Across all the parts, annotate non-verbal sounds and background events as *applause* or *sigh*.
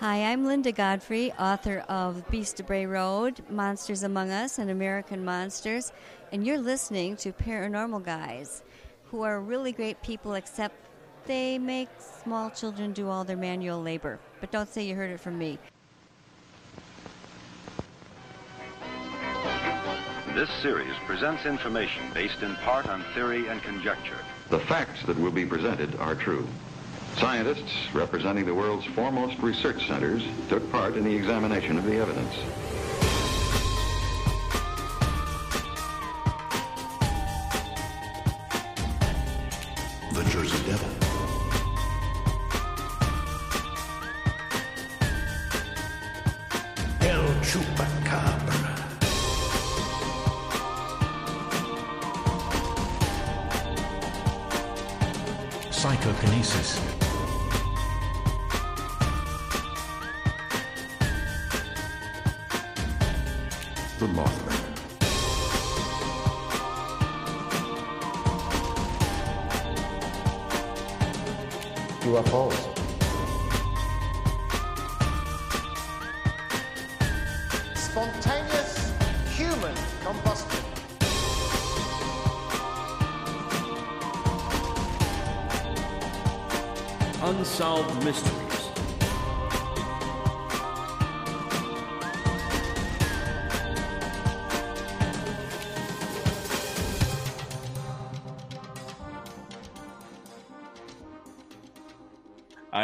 Hi, I'm Linda Godfrey, author of Beast of Bray Road, Monsters Among Us, and American Monsters, and you're listening to Paranormal Guys, who are really great people, except they make small children do all their manual labor. But don't say you heard it from me. This series presents information based in part on theory and conjecture. The facts that will be presented are true. Scientists representing the world's foremost research centers took part in the examination of the evidence.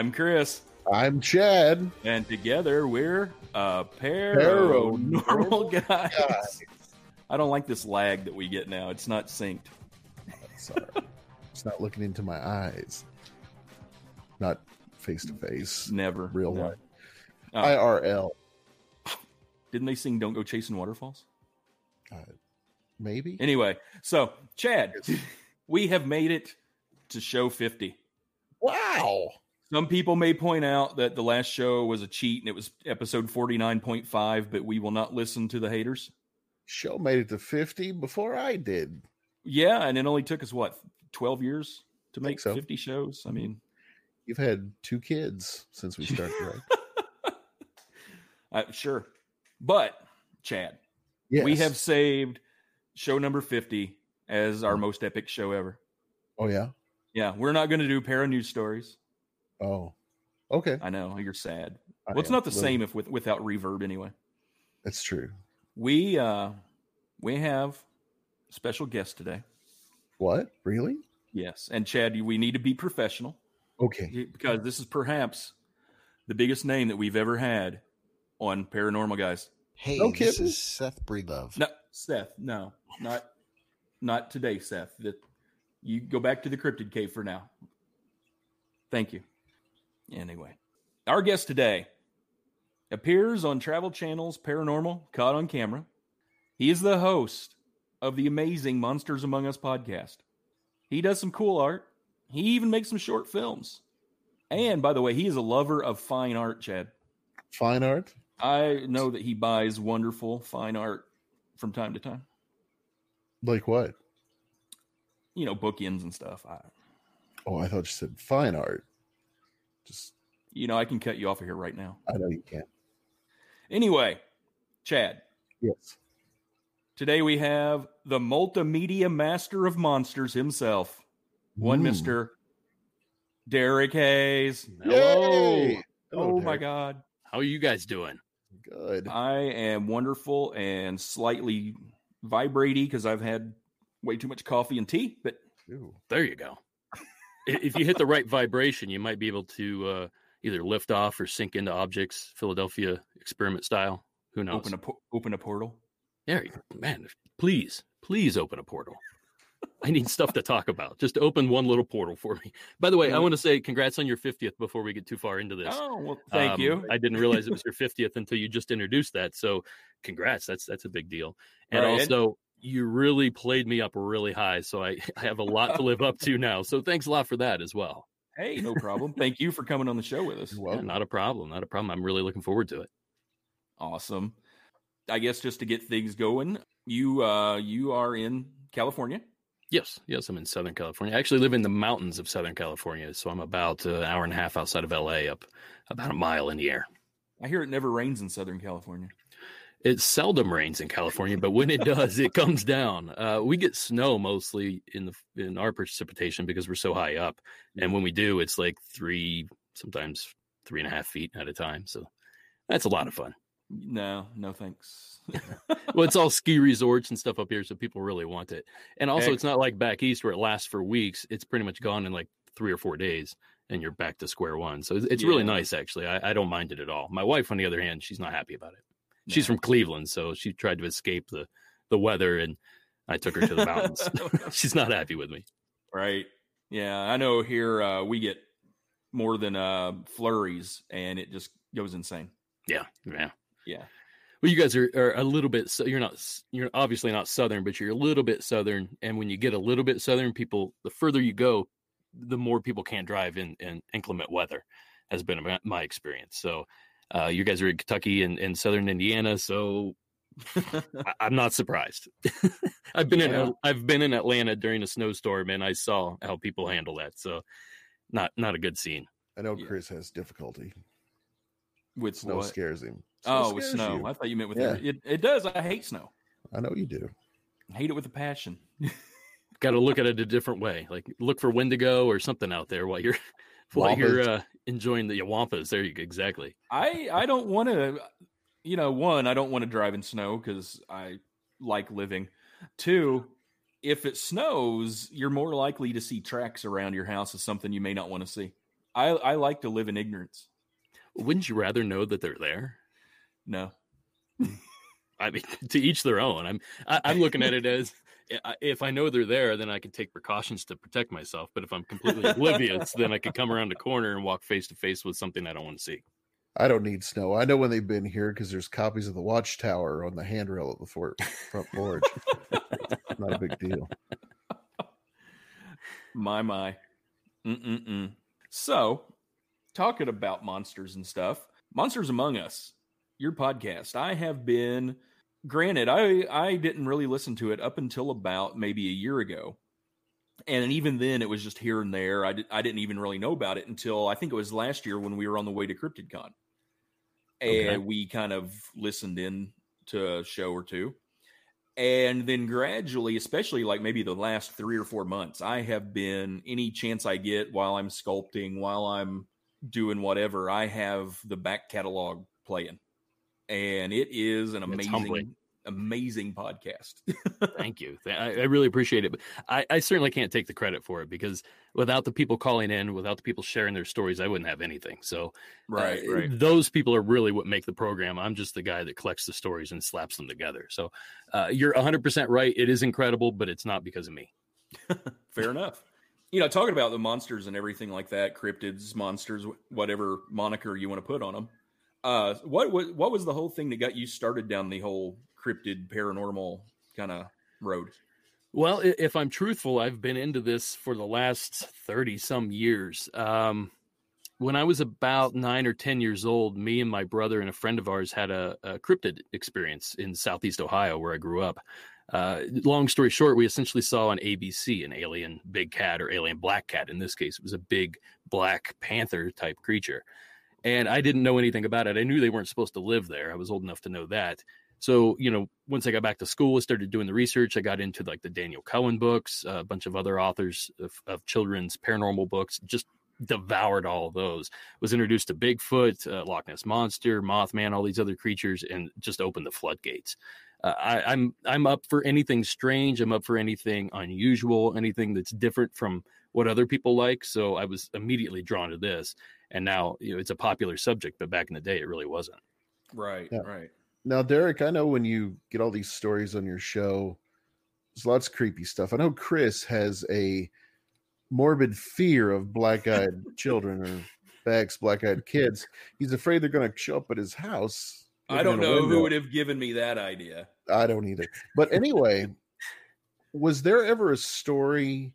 I'm Chris, I'm Chad. and together we're uh, Paranormal paranormal guys. Guys. I don't like this lag that we get now. It's not synced. Sorry. it's not looking into my eyes. Not face to face. Never. Real No. life. Oh. IRL. Didn't they sing "Don't Go Chasing Waterfalls"? Uh, maybe? Anyway, so Chad, *laughs* we have made it to show fifty. Wow. Some people may point out that the last show was a cheat and it was episode 49.5, but we will not listen to the haters. Show made it to 50 before I did. Yeah, and it only took us what, 12 years to make so. 50 shows? I mean, You've had two kids since we started, right? *laughs* uh, sure. But, Chad, Yes. we have saved show number 50 as our most epic show ever. Oh, yeah? Yeah, we're not going to do para news stories. Oh. Okay. I know you're sad. I Well, it's am. not the Little- same if with, without reverb anyway. That's true. We uh we have a special guest today. What? Really? Yes, and Chad, we need to be professional Okay. because this is perhaps the biggest name that we've ever had on Paranormal Guys. Hey, No this kidding. is Seth Breedlove. No, Seth, no, not not today, Seth. That you go back to the cryptid cave for now. Thank you. Anyway, our guest today appears on Travel Channel's Paranormal Caught on Camera. He is the host of the amazing Monsters Among Us podcast. He does some cool art. He even makes some short films. And by the way, he is a lover of fine art, Chad. Fine art? I know that he buys wonderful fine art from time to time. Like what? You know, bookends and stuff. I, Oh, I thought you said fine art. Just, you know, I can cut you off of here right now. I know you can't. Anyway, Chad, Yes. today we have the multimedia master of monsters himself, one Ooh. Mr. Derek Hayes. Yay! Hello, oh my God. How are you guys doing? Good. I am wonderful and slightly vibraty because I've had way too much coffee and tea, but Ooh. There you go. If you hit the right vibration, you might be able to uh, either lift off or sink into objects, Philadelphia experiment style. Who knows? open a po- open a portal. There, you man. Please, please open a portal. I need stuff to talk about. Just open one little portal for me. By the way, I want to say congrats on your 50th before we get too far into this. Oh, well, thank Um, you. I didn't realize it was your 50th until you just introduced that. So, congrats. That's that's a big deal. And Right, and- also, you really played me up really high, so I, *laughs* I have a lot to live up to now. So, thanks a lot for that as well. Hey, no problem. Thank you for coming on the show with us. Yeah, not a problem. Not a problem. I'm really looking forward to it. Awesome. I guess just to get things going, you uh you are in California. Yes, yes, I'm in Southern California. I actually live in the mountains of Southern California, so I'm about an hour and a half outside of LA, up about a mile in the air. I hear it never rains in Southern California. It seldom rains in California, but when it does, it comes down. Uh, we get snow mostly in the in our precipitation because we're so high up, and when we do, it's like three, sometimes three and a half feet at a time. So that's a lot of fun. No, no thanks. *laughs* well, it's all ski resorts and stuff up here, so people really want it. And also, it's not like back east where it lasts for weeks. It's pretty much gone in like three or four days, and you're back to square one. So it's, it's really nice, actually. I, I don't mind it at all. My wife, on the other hand, she's not happy about it. She's No. from Cleveland, so she tried to escape the the weather, and I took her to the mountains. *laughs* *laughs* she's not happy with me. right. Yeah, I know here uh, we get more than uh, flurries, and it just goes insane. Yeah, yeah. Yeah. Well, you guys are, are a little bit. So you're not. You're obviously not southern, but you're a little bit southern. And when you get a little bit southern, people, the further you go, the more people can't drive in, in inclement weather. Has been my experience. So, uh, you guys are in Kentucky and, and southern Indiana, so *laughs* I, I'm not surprised. *laughs* I've been Yeah. in I've been in Atlanta during a snowstorm, and I saw how people handle that. So, not not a good scene. I know Yeah. Chris has difficulty. With Snow what? scares him. Oh, with snow. you. I thought you meant with Yeah. it. It does. I hate snow. I know you do. I hate it with a passion. *laughs* got to look at it a different way. Like look for Wendigo or something out there while you're while you're uh, enjoying the Wampas. There you go. Exactly. I I don't want to. You know, one, I don't want to drive in snow because I like living. Two, if it snows, you're more likely to see tracks around your house of something you may not want to see. I I like to live in ignorance. Wouldn't you rather know that they're there? No. *laughs* I mean, to each their own. I'm I, I'm looking at it as I- if I know they're there, then I can take precautions to protect myself. But if I'm completely oblivious, then I could come around the corner and walk face to face with something I don't want to see. I don't need snow. I know when they've been here because there's copies of the Watchtower on the handrail of the fort, front porch. *laughs* Not a big deal. My my. Mm-mm-mm. So, talking about monsters and stuff, Monsters Among Us, your podcast. I have been granted, I I didn't really listen to it up until about maybe a year ago. And even then it was just here and there. I, did, I didn't even really know about it until I think it was last year when we were on the way to CryptidCon. And we kind of listened in to a show or two and then gradually especially like maybe the last three or four months i have been any chance i get while i'm sculpting while i'm doing whatever i have the back catalog playing and it is an amazing amazing podcast *laughs* Thank you. I, I really appreciate it. But I, I certainly can't take the credit for it because without the people calling in, without the people sharing their stories, I wouldn't have anything. So right Uh, right Those people are really what make the program. I'm just the guy that collects the stories and slaps them together. So uh, you're 100% right. It is incredible, but it's not because of me. *laughs* fair enough you know talking about the monsters and everything like that cryptids monsters whatever moniker you want to put on them uh what was what was the whole thing that got you started down the whole cryptid paranormal kind of road Well, if I'm truthful, I've been into this for the last 30 some years. Um, when I was about nine or 10 years old, me and my brother and a friend of ours had a, a cryptid experience in Southeast Ohio where I grew up. Uh, long story short, we essentially saw on ABC an alien big cat or alien black cat. In this case, it was a big black panther type creature. And I didn't know anything about it. I knew they weren't supposed to live there. I was old enough to know that. So, you know, once I got back to school, I started doing the research. I got into like the Daniel Cohen books, a bunch of other authors of, of children's paranormal books, just devoured all those. Was introduced to Bigfoot, uh, Loch Ness Monster, Mothman, all these other creatures, and just opened the floodgates. Uh, I, I'm I'm up for anything strange. I'm up for anything unusual, anything that's different from what other people like. So I was immediately drawn to this, and now you know it's a popular subject, but back in the day, it really wasn't. right Yeah. right Now, Derek, I know when you get all these stories on your show, there's lots of creepy stuff. I know Chris has a morbid fear of black eyed *laughs* children or BEKs, black eyed kids. He's afraid they're going to show up at his house. I don't know who would have given me that idea. I don't either. But anyway, was there ever a story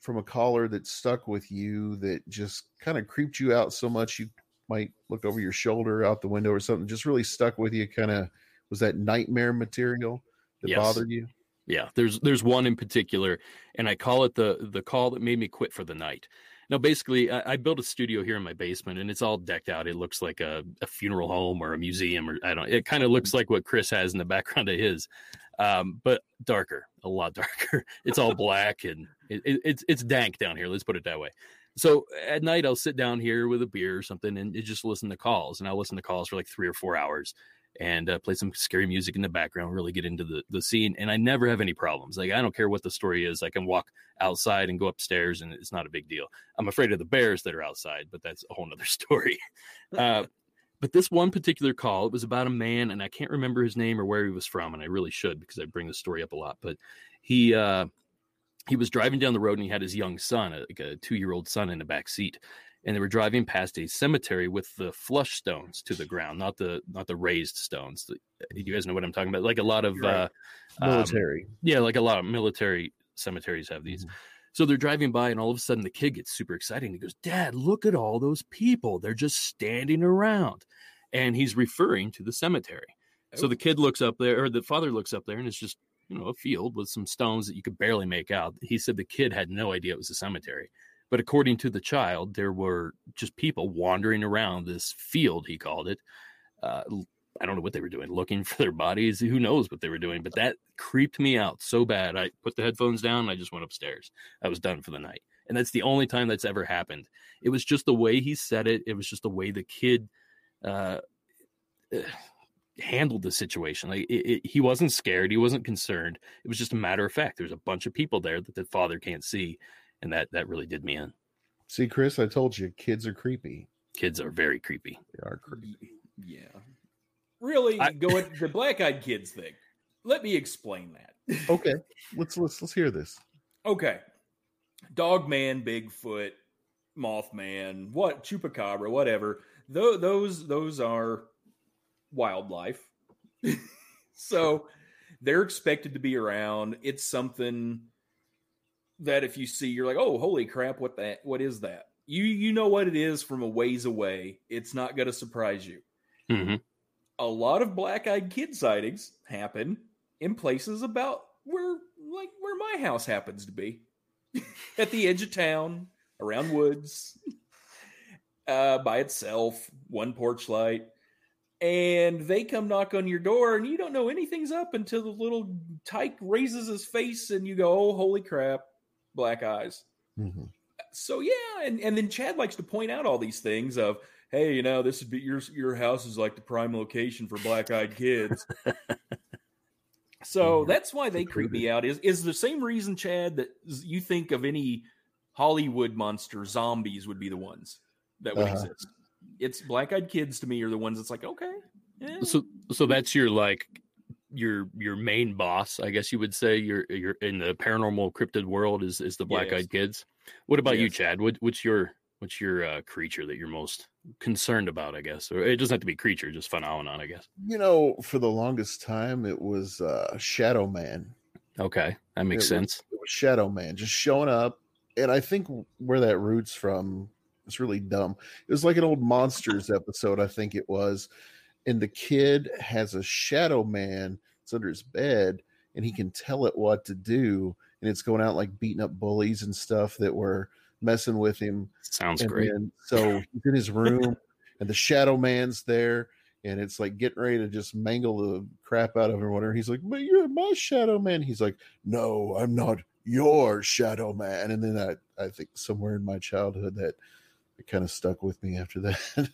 from a caller that stuck with you that just kind of creeped you out so much you might look over your shoulder out the window or something? Just really stuck with you? Kind of was that nightmare material that Yes. bothered you? Yeah, there's there's one in particular, and I call it the the call that made me quit for the night. now basically, I, I built a studio here in my basement, and it's all decked out. It looks like a, a funeral home or a museum, or I don't. It kind of looks like what Chris has in the background of his, um, but darker, a lot *laughs* darker. It's all black, and it, it, it's it's dank down here. Let's put it that way. So at night, I'll sit down here with a beer or something and just listen to calls, and I'll listen to calls for like three or four hours and uh, play some scary music in the background, really get into the, the scene. And I never have any problems. Like, I don't care what the story is. I can walk outside and go upstairs and it's not a big deal. I'm afraid of the bears that are outside, but that's a whole nother *laughs* story. Uh, but this one particular call, it was about a man, and I can't remember his name or where he was from, and I really should because I bring the story up a lot. But he uh, he was driving down the road and he had his young son, like a two year old son, in the back seat, and they were driving past a cemetery with the flush stones to the ground, not the not the raised stones. You guys know what I'm talking about? Like a lot of Right. uh, um, Military. yeah, like a lot of military cemeteries have these. So they're driving by, and all of a sudden the kid gets super excited. He goes, "Dad, look at all those people! They're just standing around." And he's referring to the cemetery. So the kid looks up there, or the father looks up there, and it's just you know a field with some stones that you could barely make out. He said the kid had no idea it was a cemetery, but according to the child, there were just people wandering around this field. He called it. Uh, I don't know what they were doing, looking *laughs* for their bodies. Who knows what they were doing? But that creeped me out so bad. I put the headphones down I just went upstairs. I was done for the night. And that's the only time that's ever happened. It was just the way he said it. It was just the way the kid uh, eh, handled the situation. Like it, it, he wasn't scared. He wasn't concerned. It was just a matter of fact. There's a bunch of people there that the father can't see. And that, that really did me in. See, Chris, I told you, kids are creepy. Kids are very creepy. They are creepy. Yeah. Really I- going the black eyed kids thing. Let me explain that. Okay, let's let's let's hear this. Okay. Dogman, Bigfoot, Mothman, what chupacabra, whatever. Tho- those those are wildlife. *laughs* so they're expected to be around. It's something that if you see, you're like, oh, holy crap, what that what is that? You you know what it is from a ways away. It's not gonna surprise you. hmm A lot of black-eyed kid sightings happen in places about where like where my house happens to be. *laughs* At the edge of town, around woods, *laughs* uh, by itself, one porch light. And they come knock on your door, and you don't know anything's up until the little tyke raises his face, and you go, "Oh, holy crap, black eyes!" Mhm. So yeah, and and then Chad likes to point out all these things of, "Hey, you know, this is your your house is like the prime location for black-eyed kids." *laughs* so that's why they creep me out. Is is the same reason, Chad, that you think of any Hollywood monster zombies would be the ones that would Uh-huh. exist. It's black-eyed kids to me are the ones that's like, okay, yeah. so so that's your like your your main boss i guess you would say you're you're in the paranormal cryptid world is is the black eyed Yes. kids what about you chad what, what's your what's your uh, creature that you're most concerned about i guess or it doesn't have to be creature just phenomenon i guess You know, for the longest time, it was uh, Shadow Man. okay that makes It was- sense It was Shadow Man just showing up, and I think where that roots from is really dumb. It was like an old monsters episode, I think it was, and the kid has a Shadow Man. It's under his bed, and he can tell it what to do, and it's going out like beating up bullies and stuff that were messing with him. sounds and great then- so he's in his room, and the Shadow Man's there, and it's like getting ready to just mangle the crap out of him or whatever. He's like, "But you're my Shadow Man." He's like, "No, I'm not your Shadow Man." And then I, I think somewhere in my childhood that it kind of stuck with me after that. *laughs*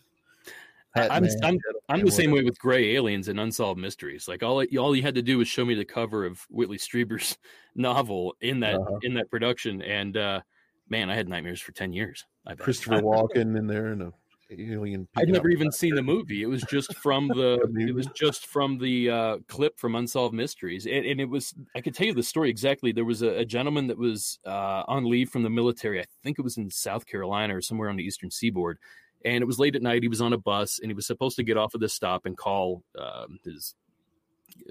I'm- Man, I'm- I'm the same way with Gray Aliens and Unsolved Mysteries. Like all all you had to do was show me the cover of Whitley Strieber's *laughs* novel in that Uh-huh. in that production, and uh, man, I had nightmares for ten years. I bet. Christopher *laughs* Walken in there and a alien. I'd never even seen the movie. It was just *laughs* from the it was just from the uh, clip from Unsolved Mysteries, and, and it was I could tell you the story exactly. There was a, a gentleman that was uh, on leave from the military. I think it was in South Carolina or somewhere on the eastern seaboard, and it was late at night. He was on a bus and he was supposed to get off of this stop and call um, his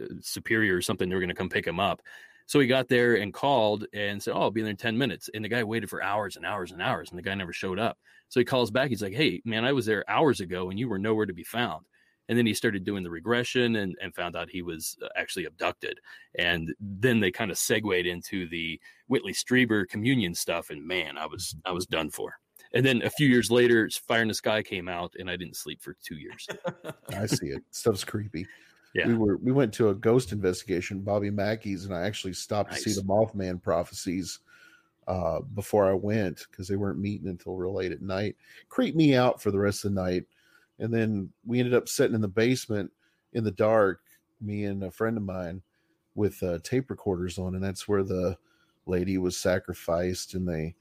uh, superior or something. They were going to come pick him up. So he got there and called and said, "Oh, I'll be there in ten minutes." And the guy waited for hours and hours and hours, and the guy never showed up. So he calls back. He's like, "Hey, man, I was there hours ago, and you were nowhere to be found." And then he started doing the regression and, and found out he was uh, actually abducted. And then they kind of segued into the Whitley Strieber communion stuff. And man, I was I was done for. And then a few years later, Fire in the Sky came out, and I didn't sleep for two years. *laughs* I see it. Stuff's creepy. Yeah. We were we went to a ghost investigation, Bobby Mackey's, and I actually stopped to see the Mothman prophecies uh, before I went because they weren't meeting until real late at night. Creeped me out for the rest of the night, and then we ended up sitting in the basement in the dark, me and a friend of mine, with uh, tape recorders on, and that's where the lady was sacrificed, and they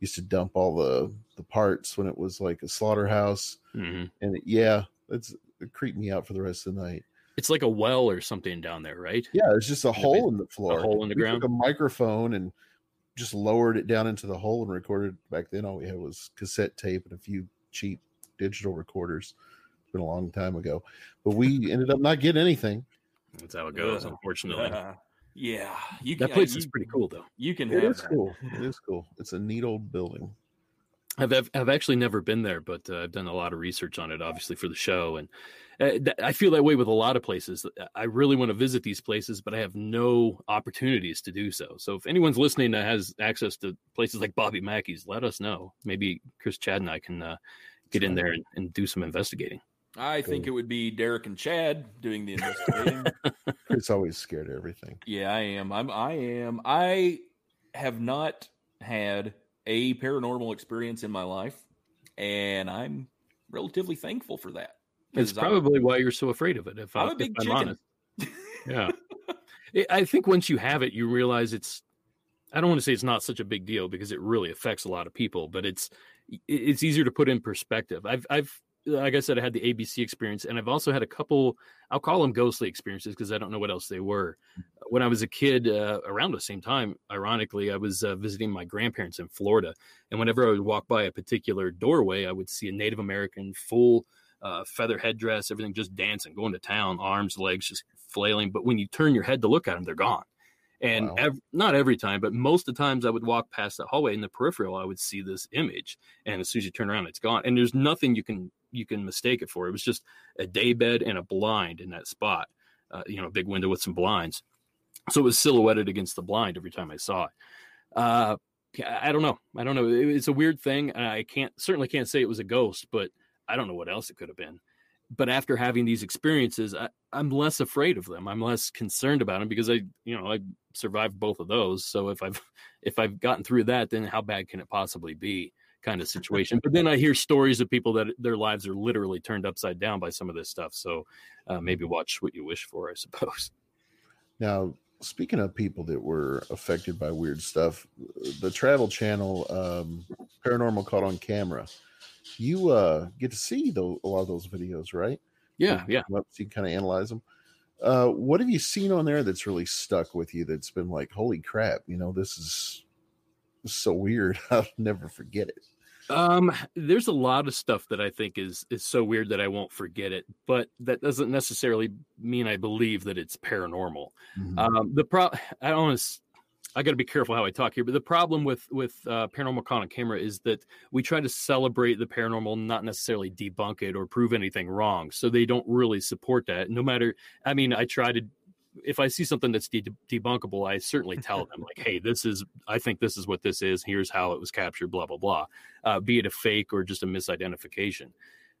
used to dump all the the parts when it was like a slaughterhouse, Mhm. and it, yeah, it's it creeped me out for the rest of the night. It's like a well or something down there, right? Yeah, it's just a the hole in the floor. A hole in the We ground? Took a microphone and just lowered it down into the hole and recorded. Back then, all we had was cassette tape and a few cheap digital recorders. It's been a long time ago, but we *laughs* ended up not getting anything. That's how it goes, Yeah. unfortunately. Uh, yeah, you that can- place you, is pretty cool, though. You can It have is that. cool. It is cool. It's a neat old building. I've I've, I've actually never been there, but uh, I've done a lot of research on it, obviously for the show, and uh, th- I feel that way with a lot of places. I really want to visit these places, but I have no opportunities to do so. So if anyone's listening that has access to places like Bobby Mackey's, let us know. Maybe Chris, Chad, and I can uh, get in there and, and do some investigating. I think it would be Derek and Chad doing the investigating. *laughs* It's always scared of everything. yeah, I am. I'm. I am. I have not had a paranormal experience in my life, and I'm relatively thankful for that. It's 'Cause I'm- probably why you're so afraid of it. If, I'm I, a big if chicken. honest, *laughs* yeah. I think once you have it, you realize it's. I don't want to say it's not such a big deal because it really affects a lot of people, but it's it's easier to put in perspective. I've I've like I said, I had the ABC experience, and I've also had a couple. I'll call them ghostly experiences because I don't know what else they were. When I was a kid, uh, around the same time, ironically, I was uh, visiting my grandparents in Florida, and whenever I would walk by a particular doorway, I would see a Native American full uh, feather headdress, everything just dancing, going to town, arms, legs just flailing. But when you turn your head to look at them, they're gone. And Wow. ev- not every time, but most of the times I would walk past that hallway in the peripheral, I would see this image. And as soon as you turn around, it's gone. And there's nothing you can you can mistake it for. It was just a day bed and a blind in that spot. Uh, you know, a big window with some blinds. So it was silhouetted against the blind every time I saw it. Uh, I don't know. I don't know. It's a weird thing. I can't certainly can't say it was a ghost, but I don't know what else it could have been. But after having these experiences, I, I'm less afraid of them. I'm less concerned about them because I, you know, I survived both of those. So if I've if I've gotten through that, then how bad can it possibly be? Kind of situation. But then I hear stories of people that their lives are literally turned upside down by some of this stuff. So uh, maybe watch what you wish for, I suppose. Now, speaking of people that were affected by weird stuff, the Travel Channel um, Paranormal Caught on Camera, you uh, get to see tho- a lot of those videos, right? Yeah, yeah. Come up so you kind of analyze them. Uh, what have you seen on there that's really stuck with you? That's been like, holy crap! You know, this is, this is so weird. *laughs* I'll never forget it. Um, there's a lot of stuff that I think is is so weird that I won't forget it, but that doesn't necessarily mean I believe that it's paranormal. Mhm. Um, the pro I don't want to. I got to be careful how I talk here, but the problem with with uh, paranormal caught on camera is that we try to celebrate the paranormal, not necessarily debunk it or prove anything wrong. So they don't really support that. No matter, I mean, I try to. If I see something that's de- debunkable, I certainly tell them like, "Hey, this is. I think this is what this is. Here's how it was captured. Blah blah blah." Uh, be it a fake or just a misidentification.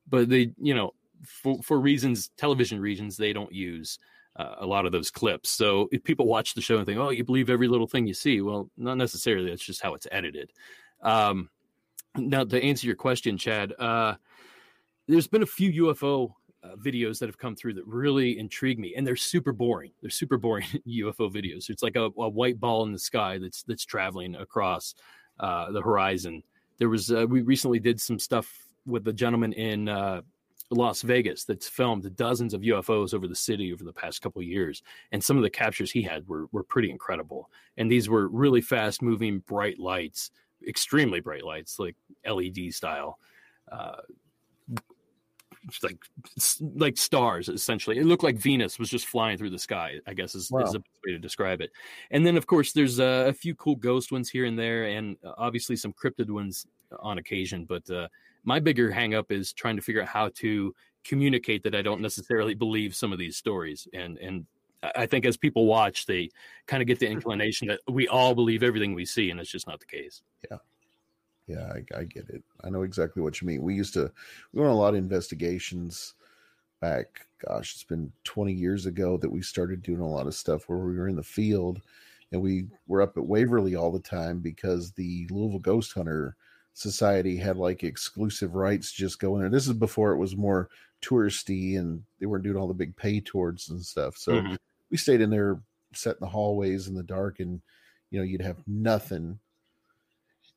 But they, you know, for for reasons, television reasons, they don't use uh, a lot of those clips. So if people watch the show and think, "Oh, you believe every little thing you see," well, not necessarily. That's just how it's edited. Um, now, to answer your question, Chad, uh, there's been a few UFO uh, videos that have come through that really intrigue me, and they're super boring. They're super boring *laughs* UFO videos. It's like a, a white ball in the sky that's that's traveling across uh, the horizon. There was uh, we recently did some stuff with a gentleman in uh, Las Vegas that's filmed dozens of UFOs over the city over the past couple years, and some of the captures he had were were pretty incredible. And these were really fast moving, bright lights, extremely bright lights, like LED style. Uh, like like stars essentially. It looked like venus was just flying through the sky i guess is, Wow. is the best way to describe it. And then of course there's uh, a few cool ghost ones here and there and uh, obviously some cryptid ones on occasion but uh, my bigger hang up is trying to figure out how to communicate that i don't necessarily believe some of these stories. And and I- i think as people watch they kind of get the inclination that we all believe everything we see and it's just not the case. Yeah, I, I get it. I know exactly what you mean. We used to we went on a lot of investigations back. Gosh, it's been 20 years ago that we started doing a lot of stuff where we were in the field, and we were up at Waverly all the time because the Louisville Ghost Hunter Society had like exclusive rights just going there. This is before it was more touristy and they weren't doing all the big pay tours and stuff. So Mhm. we stayed in there, sat in the hallways in the dark, and you know you'd have nothing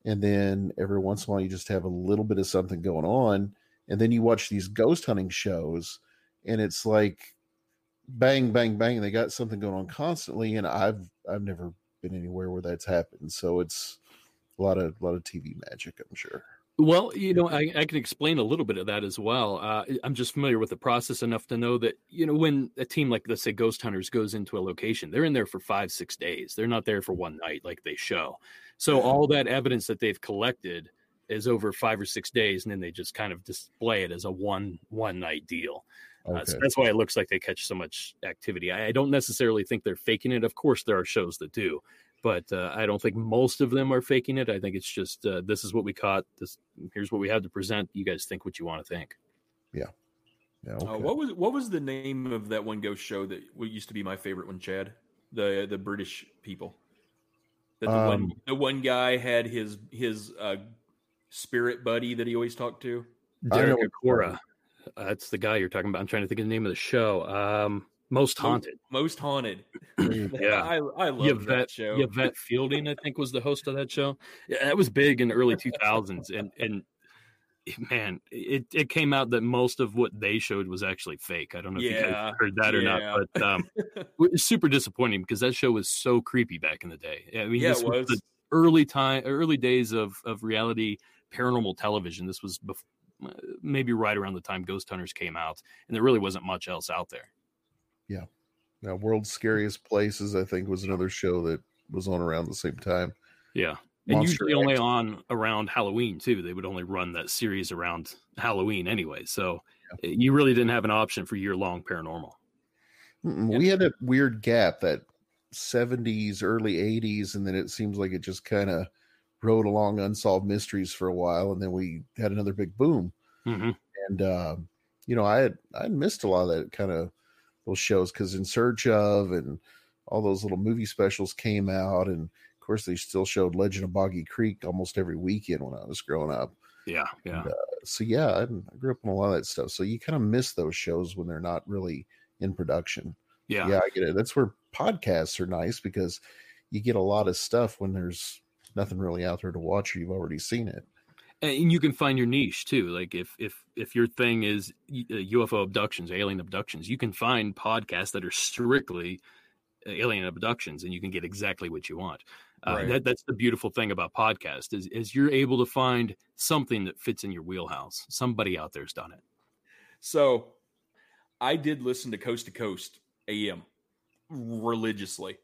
and then every once in a while you just have a little bit of something going on and then you watch these ghost hunting shows and it's like bang bang bang they got something going on constantly and i've i've never been anywhere where that's happened so it's a lot of a lot of tv magic i'm sure Well, you know, I, I can explain a little bit of that as well. Uh, I'm just familiar with the process enough to know that, you know, when a team like, let's say, Ghost Hunters goes into a location, they're in there for five, six days. They're not there for one night like they show. So all that evidence that they've collected is over five or six days, and then they just kind of display it as a one one night deal. Uh, so that's why it looks like they catch so much activity. I, I don't necessarily think they're faking it. Of course, there are shows that do, but uh, I don't think most of them are faking it. I think it's just uh, this is what we caught. This here's what we have to present. You guys think what you want to think. yeah okay. Uh, what was what was the name of that one ghost show that used to be my favorite one, Chad? The the British people. That the one Um, the one guy had his his uh, spirit buddy that he always talked to. Derek what- Acorah. Uh, that's the guy you're talking about. I'm trying to think of the name of the show. Um, Most Haunted. Most haunted. *laughs* Yeah. I I love that Yvette, show. Yvette Fielding, I think, was the host of that show. Yeah, that was big in the early 2000s, and and *laughs* man, it it came out that most of what they showed was actually fake. I don't know if you guys heard that or yeah. not, but um, *laughs* it was super disappointing because that show was so creepy back in the day. I mean, Yeah, this it was. was. the early time, early days of of reality paranormal television. This was bef- maybe right around the time Ghost Hunters came out, and there really wasn't much else out there. Yeah, now world's scariest places i think was another show that was on around the same time Yeah. And usually only on around Halloween too. They would only run that series around Halloween anyway. So you really didn't have an option for year long paranormal. Mm-mm, we had a weird gap that 70s early 80s and then it seems like it just kind of rode along unsolved mysteries for a while and then we had another big boom hmm and um, you know i had i missed a lot of that kind of those shows because in search of and all those little movie specials came out and course they still showed legend of boggy creek almost every weekend when i was growing up Yeah. Yeah. And, uh, so yeah I, I grew up on a lot of that stuff so you kind of miss those shows when they're not really in production Yeah. yeah, I get it. That's where podcasts are nice because you get a lot of stuff when there's nothing really out there to watch or you've already seen it. And you can find your niche too. Like if if if your thing is uh, UFO abductions, alien abductions, you can find podcasts that are strictly uh, alien abductions, and you can get exactly what you want. Uh, Right. that, that's the beautiful thing about podcast is is you're able to find something that fits in your wheelhouse. Somebody out there's done it. So I did listen to Coast to Coast AM religiously.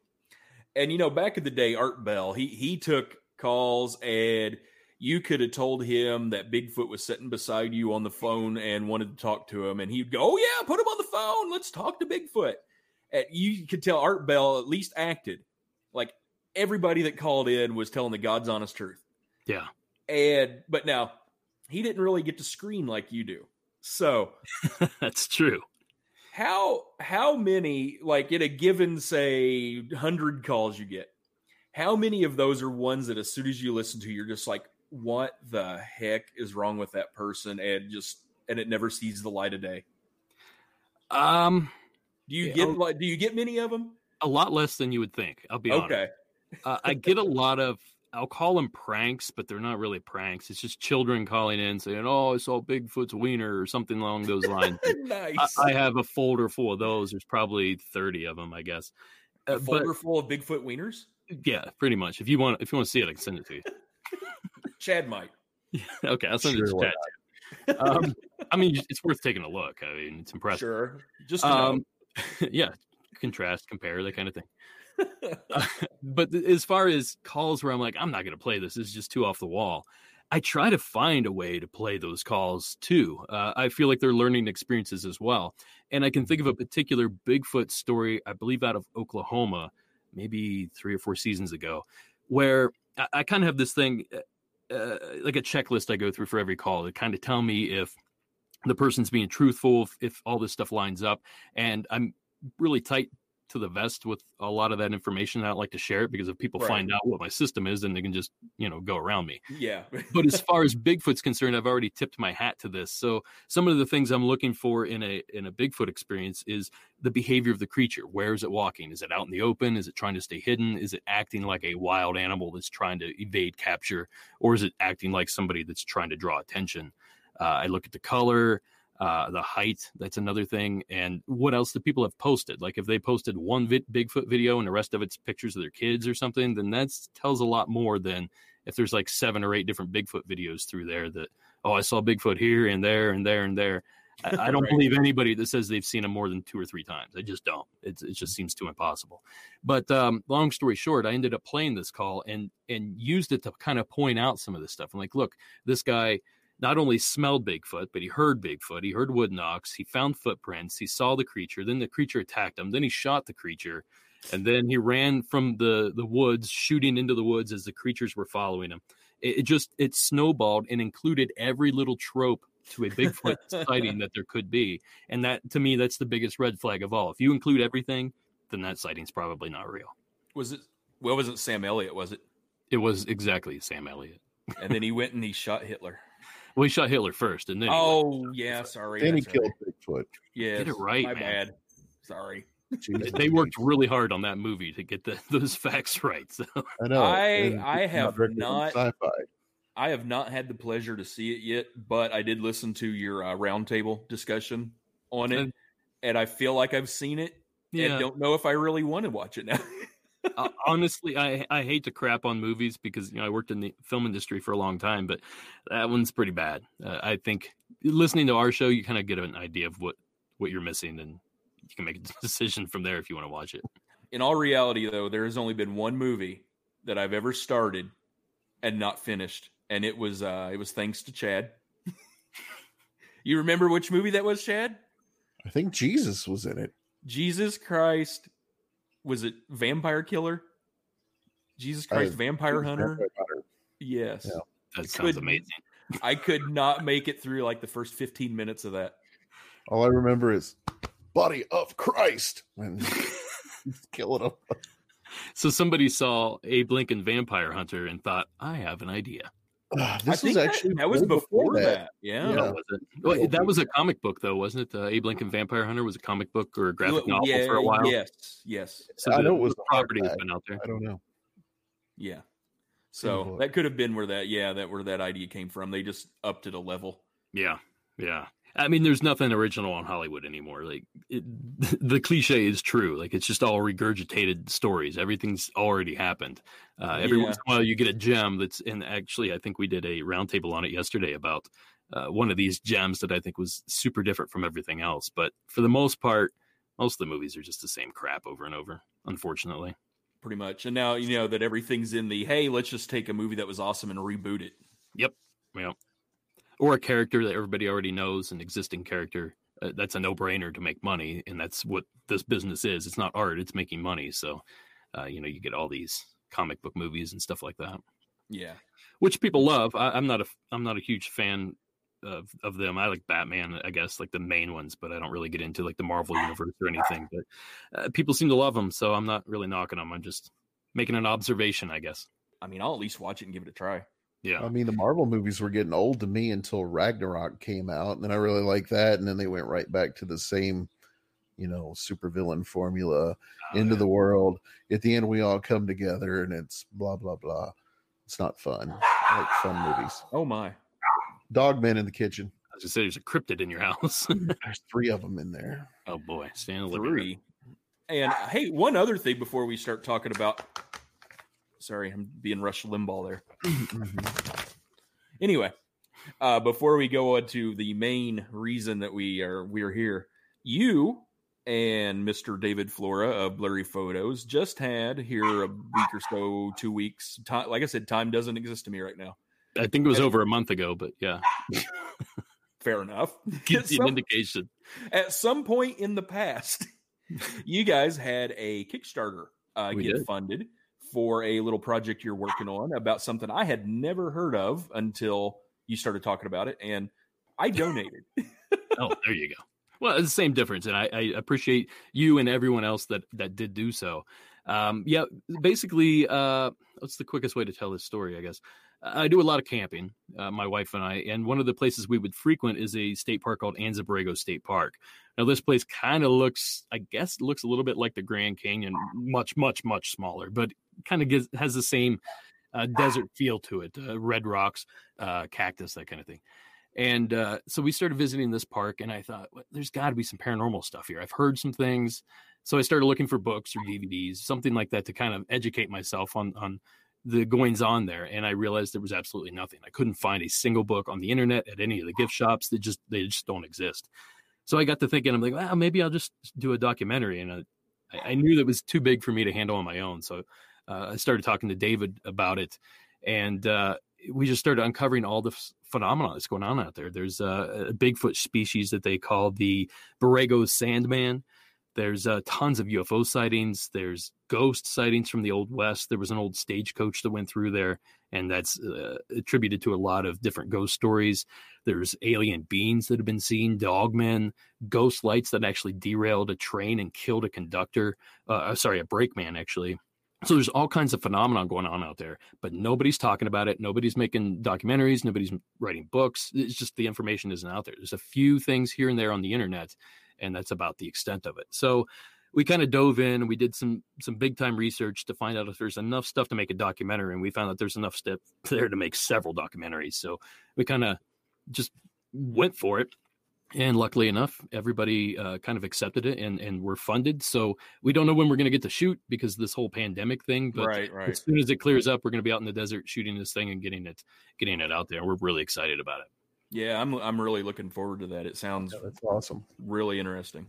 And you know, back in the day, Art Bell, he he took calls and you could have told him that Bigfoot was sitting beside you on the phone and wanted to talk to him, and he'd go, Oh yeah, put him on the phone. Let's talk to Bigfoot. And you could tell Art Bell at least acted everybody that called in was telling the God's honest truth. Yeah. And but now he didn't really get to screen like you do. So *laughs* That's true. how how many like in a given say 100 calls you get how many of those are ones that as soon as you listen to you're just like what the heck is wrong with that person and just and it never sees the light of day Um, do you Yeah, get I'll- like do you get many of them a lot less than you would think. I'll be honest. Okay uh, I get a lot of I'll call them pranks, but they're not really pranks. It's just children calling in saying, "Oh, I saw Bigfoot's wiener" or something along those lines. *laughs* I, nice I have a folder full of those. There's probably thirty of them, I guess. a Uh, but folder full of bigfoot wieners yeah, pretty much. If you want, if you want to see it, I can send it to you. *laughs* chad might *laughs* okay, I'll send Sure, it to Chad. Um, I mean, it's worth taking a look. I mean, it's impressive. sure just to know. Um, yeah, contrast, compare, that kind of thing. Uh, *laughs* but as far as calls where I'm like, I'm not going to play this, this is just too off the wall. I try to find a way to play those calls too. Uh, I feel like they're learning experiences as well. And I can think of a particular Bigfoot story, I believe out of Oklahoma, maybe three or four seasons ago, where I, I kind of have this thing. uh, uh, like a checklist I go through for every call to kind of tell me if the person's being truthful, if, if all this stuff lines up, and I'm really tight to the vest with a lot of that information. I don't like to share it because if people Right. find out what my system is, then they can just you know go around me. Yeah. but as *laughs* far as Bigfoot's concerned, I've already tipped my hat to this. So some of the things I'm looking for in a in a Bigfoot experience is the behavior of the creature. Where is it walking? Is it out in the open? Is it trying to stay hidden? Is it acting like a wild animal that's trying to evade capture, or is it acting like somebody that's trying to draw attention? Uh, I look at the color. Uh, the height, that's another thing. And what else do people have posted? Like if they posted one vi- Bigfoot video and the rest of it's pictures of their kids or something, then that tells a lot more than if there's like seven or eight different Bigfoot videos through there that, oh, I saw Bigfoot here and there and there and there. I, I *laughs* don't Right. believe anybody that says they've seen him more than two or three times. I just don't. It, it just seems too impossible. But um, long story short, I ended up playing this call and and used it to kind of point out some of this stuff. I'm like, look, this guy not only smelled Bigfoot, but he heard Bigfoot. He heard wood knocks. He found footprints. He saw the creature. Then the creature attacked him. Then he shot the creature, and then he ran from the the woods, shooting into the woods as the creatures were following him. It, it just it snowballed and included every little trope to a Bigfoot *laughs* sighting that there could be, and that to me that's the biggest red flag of all. If you include everything, then that sighting's probably not real. Was it? Well, wasn't Sam Elliott? Was it? It was exactly Sam Elliott. And then he *laughs* went and he shot Hitler. Well, he shot Hitler first, and then he Oh yeah, sorry. Then he that's killed. Bigfoot. Yeah, Get it right, My man. bad. Sorry. Jesus. they worked really hard on that movie to get the, *laughs* those facts right. So I know. I- I have not- Sci-fi. I have not had the pleasure to see it yet, but I did listen to your uh, roundtable discussion on it, And- and I feel like I've seen it, yeah, and don't know if I really want to watch it now. *laughs* uh, honestly, I I hate to crap on movies because you know I worked in the film industry for a long time, but that one's pretty bad. Uh, I think listening to our show, you kind of get an idea of what what you're missing, and you can make a *laughs* decision from there if you want to watch it. In all reality, though, there has only been one movie that I've ever started and not finished, and it was uh, it was thanks to Chad. *laughs* you remember which movie that was, Chad? I think Jesus was in it. Jesus Christ. Was it Vampire Killer? Jesus Christ, I- Vampire Hunter? Vampire Hunter. Yes. Yeah. That sounds Couldn't- amazing. *laughs* I could not make it through like the first 15 minutes of that. All I remember is body of Christ when *laughs* he's killing him. So somebody saw Abe Lincoln Vampire Hunter and thought, I have an idea. I this think was that- actually that, was way before that. Yeah. Yeah. Was it? Well, that was a comic book, though, wasn't it? Uh, Abe Lincoln Vampire Hunter was a comic book or a graphic novel yeah, for a while. Yes. Yes. So I the, know it was the a hard property has been out there. I don't know. Yeah. So that could have been where that, yeah, that where that idea came from. They just upped it a level. Yeah, yeah. I mean, there's nothing original on Hollywood anymore. Like it, *laughs* the cliche is true. Like it's just all regurgitated stories. Everything's already happened. Uh, every Yeah. once in a while, you get a gem that's. And actually, I think we did a roundtable on it yesterday about uh, one of these gems that I think was super different from everything else. But for the most part, most of the movies are just the same crap over and over. Unfortunately. Pretty much. And now, you know, that everything's in the, hey, let's just take a movie that was awesome and reboot it. Yep. Yep. Or a character that everybody already knows, an existing character. Uh, that's a no-brainer to make money, and that's what this business is. It's not art; it's making money. So, uh, you know, you get all these comic book movies and stuff like that, Yeah. which people love. I, I'm not a I'm not a huge fan of of them. I like Batman, I guess, like the main ones, but I don't really get into like the Marvel universe or anything. But uh, people seem to love them, so I'm not really knocking them. I'm just making an observation, I guess. I mean, I'll at least watch it and give it a try. Yeah. I mean, the Marvel movies were getting old to me until Ragnarok came out, and then I really liked that, and then they went right back to the same, you know, supervillain formula Oh, into yeah. the world. At the end, we all come together, and it's blah blah blah. It's not fun. I like fun movies. Oh, my. Dogmen in the kitchen. I was just say there's a cryptid in your house. *laughs* There's three of them in there. oh boy, stand in the living room. Three. And hey, one other thing before we start talking about. Sorry, I'm being Rush Limbaugh there. *clears throat* Anyway, uh, before we go on to the main reason that we are we are here, you and Mr. David Flora of Blurry Photos just had here a week or so, two weeks. Time, like I said, time doesn't exist to me right now. I think it was over a month ago, but yeah, *laughs* Fair enough. *laughs* gives you an indication. at some point in the past, *laughs* you guys had a Kickstarter uh, get did. funded for a little project you're working on about something I had never heard of until you started talking about it, and I *laughs* donated. oh, there you go. Well, it's the same difference, and I, I appreciate you and everyone else that that did do so. Um, yeah, basically, uh, what's the quickest way to tell this story? I guess I do a lot of camping, uh, my wife and I, and one of the places we would frequent is a state park called Anza Borrego State Park. Now, this place kind of looks, I guess, looks a little bit like the Grand Canyon, much, much, much smaller, but kind of has the same uh, desert feel to it uh, red rocks, uh, cactus, that kind of thing. And uh, so we started visiting this park, and I thought, well, there's got to be some paranormal stuff here. I've heard some things. So I started looking for books or DVDs, something like that to kind of educate myself on, on the goings on there and i realized there was absolutely nothing i couldn't find a single book on the internet at any of the gift shops that just they just don't exist so i got to thinking i'm like well maybe i'll just do a documentary and uh, I, I, knew that was too big for me to handle on my own so uh, i started talking to david about it and uh, we just started uncovering all the f- phenomena that's going on out there there's a bigfoot species that they call the borrego sandman there's uh, tons of UFO sightings. There's ghost sightings from the Old West. There was an old stagecoach that went through there, and that's uh, attributed to a lot of different ghost stories. There's alien beings that have been seen, dogmen, ghost lights that actually derailed a train and killed a conductor. Uh, uh sorry, a brakeman actually. So there's all kinds of phenomenon going on out there, but nobody's talking about it. Nobody's making documentaries. Nobody's writing books. It's just the information isn't out there. There's a few things here and there on the internet and that's about the extent of it. So we kind of dove in and we did some some big time research to find out if there's enough stuff to make a documentary and we found that there's enough stuff there to make several documentaries so we kind of just went for it and luckily enough everybody uh, kind of accepted it and and we're funded so we don't know when we're going to get to shoot because this whole pandemic thing but right, right. as soon as it clears up we're going to be out in the desert shooting this thing and getting it getting it out there we're really excited about it yeah, I'm I'm really looking forward to that. It sounds yeah, that's awesome. Really interesting.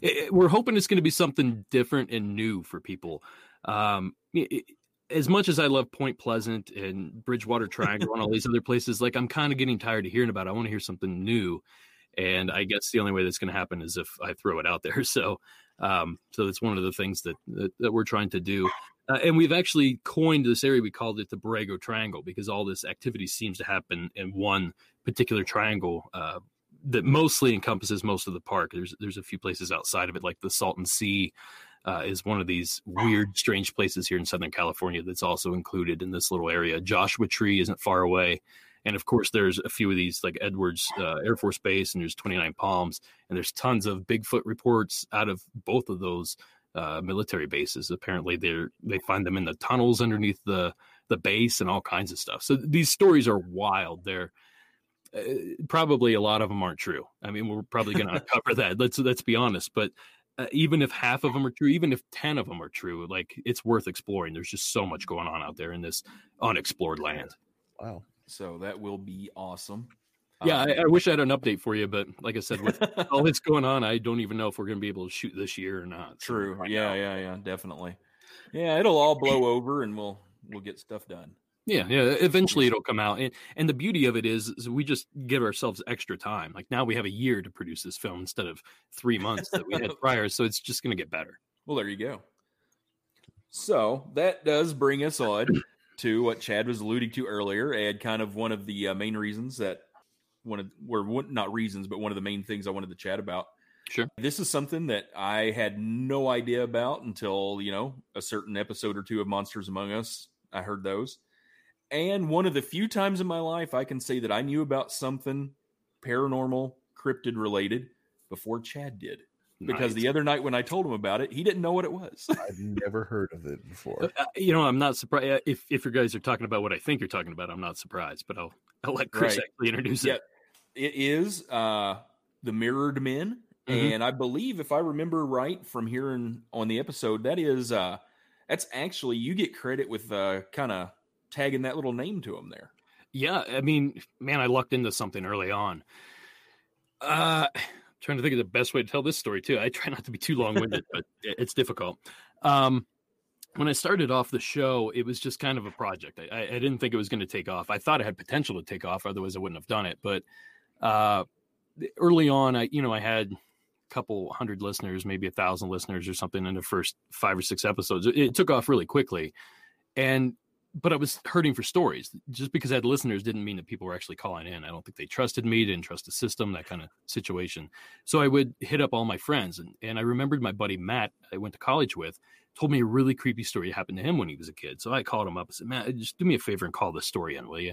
It, we're hoping it's going to be something different and new for people. Um, it, as much as I love Point Pleasant and Bridgewater Triangle and all these *laughs* other places, like I'm kind of getting tired of hearing about. It. I want to hear something new, and I guess the only way that's going to happen is if I throw it out there. *laughs* So, um, so that's one of the things that that, that we're trying to do. Uh, and we've actually coined this area. We called it the Borrego Triangle because all this activity seems to happen in one particular triangle uh, that mostly encompasses most of the park. There's there's a few places outside of it, like the Salton Sea uh, is one of these weird, strange places here in Southern California that's also included in this little area. Joshua Tree isn't far away. And of course, there's a few of these like Edwards uh, Air Force Base, and there's 29 Palms, and there's tons of Bigfoot reports out of both of those uh, military bases. Apparently, they they find them in the tunnels underneath the the base and all kinds of stuff. So these stories are wild. They're uh, probably a lot of them aren't true. I mean, we're probably going *laughs* to uncover that. Let's let's be honest. But uh, even if half of them are true, even if ten of them are true, like it's worth exploring. There's just so much going on out there in this unexplored land. Wow. So that will be awesome. Yeah, um, I, I, wish I had an update for you, but like I said, with *laughs* all this going on, I don't even know if we're going to be able to shoot this year or not. True. Right yeah, now. yeah, yeah, definitely. Yeah, it'll all blow over, and we'll we'll get stuff done. Yeah, yeah. Eventually, it'll come out, and and the beauty of it is, is we just give ourselves extra time. Like now, we have a year to produce this film instead of three months that we had *laughs* prior. So it's just going to get better. Well, there you go. So that does bring us on to what Chad was alluding to earlier, and kind of one of the uh, main reasons that one of were not reasons, but one of the main things I wanted to chat about. Sure. This is something that I had no idea about until, you know, a certain episode or two of Monsters Among Us. I heard those. And one of the few times in my life I can say that I knew about something paranormal, cryptid related before Chad did. Because nice. the other night when I told him about it, he didn't know what it was. *laughs* I've never heard of it before. Uh, you know, I'm not surprised uh, if if you guys are talking about what I think you're talking about. I'm not surprised, but I'll I'll let Chris right. actually introduce it. It is uh, the Mirrored Men, mm-hmm. and I believe if I remember right from hearing on the episode, that is uh, that's actually you get credit with uh, kind of tagging that little name to him there. Yeah, I mean, man, I lucked into something early on. Uh trying to think of the best way to tell this story too. I try not to be too long-winded, but it's difficult. Um when I started off the show, it was just kind of a project. I, I didn't think it was going to take off. I thought it had potential to take off, otherwise I wouldn't have done it. But uh, early on, I you know I had a couple hundred listeners, maybe a thousand listeners or something in the first five or six episodes. It, it took off really quickly, and but I was hurting for stories. Just because I had listeners didn't mean that people were actually calling in. I don't think they trusted me, didn't trust the system, that kind of situation. So I would hit up all my friends, and and I remembered my buddy Matt I went to college with told me a really creepy story happened to him when he was a kid. So I called him up and said, Matt, just do me a favor and call this story in, will you?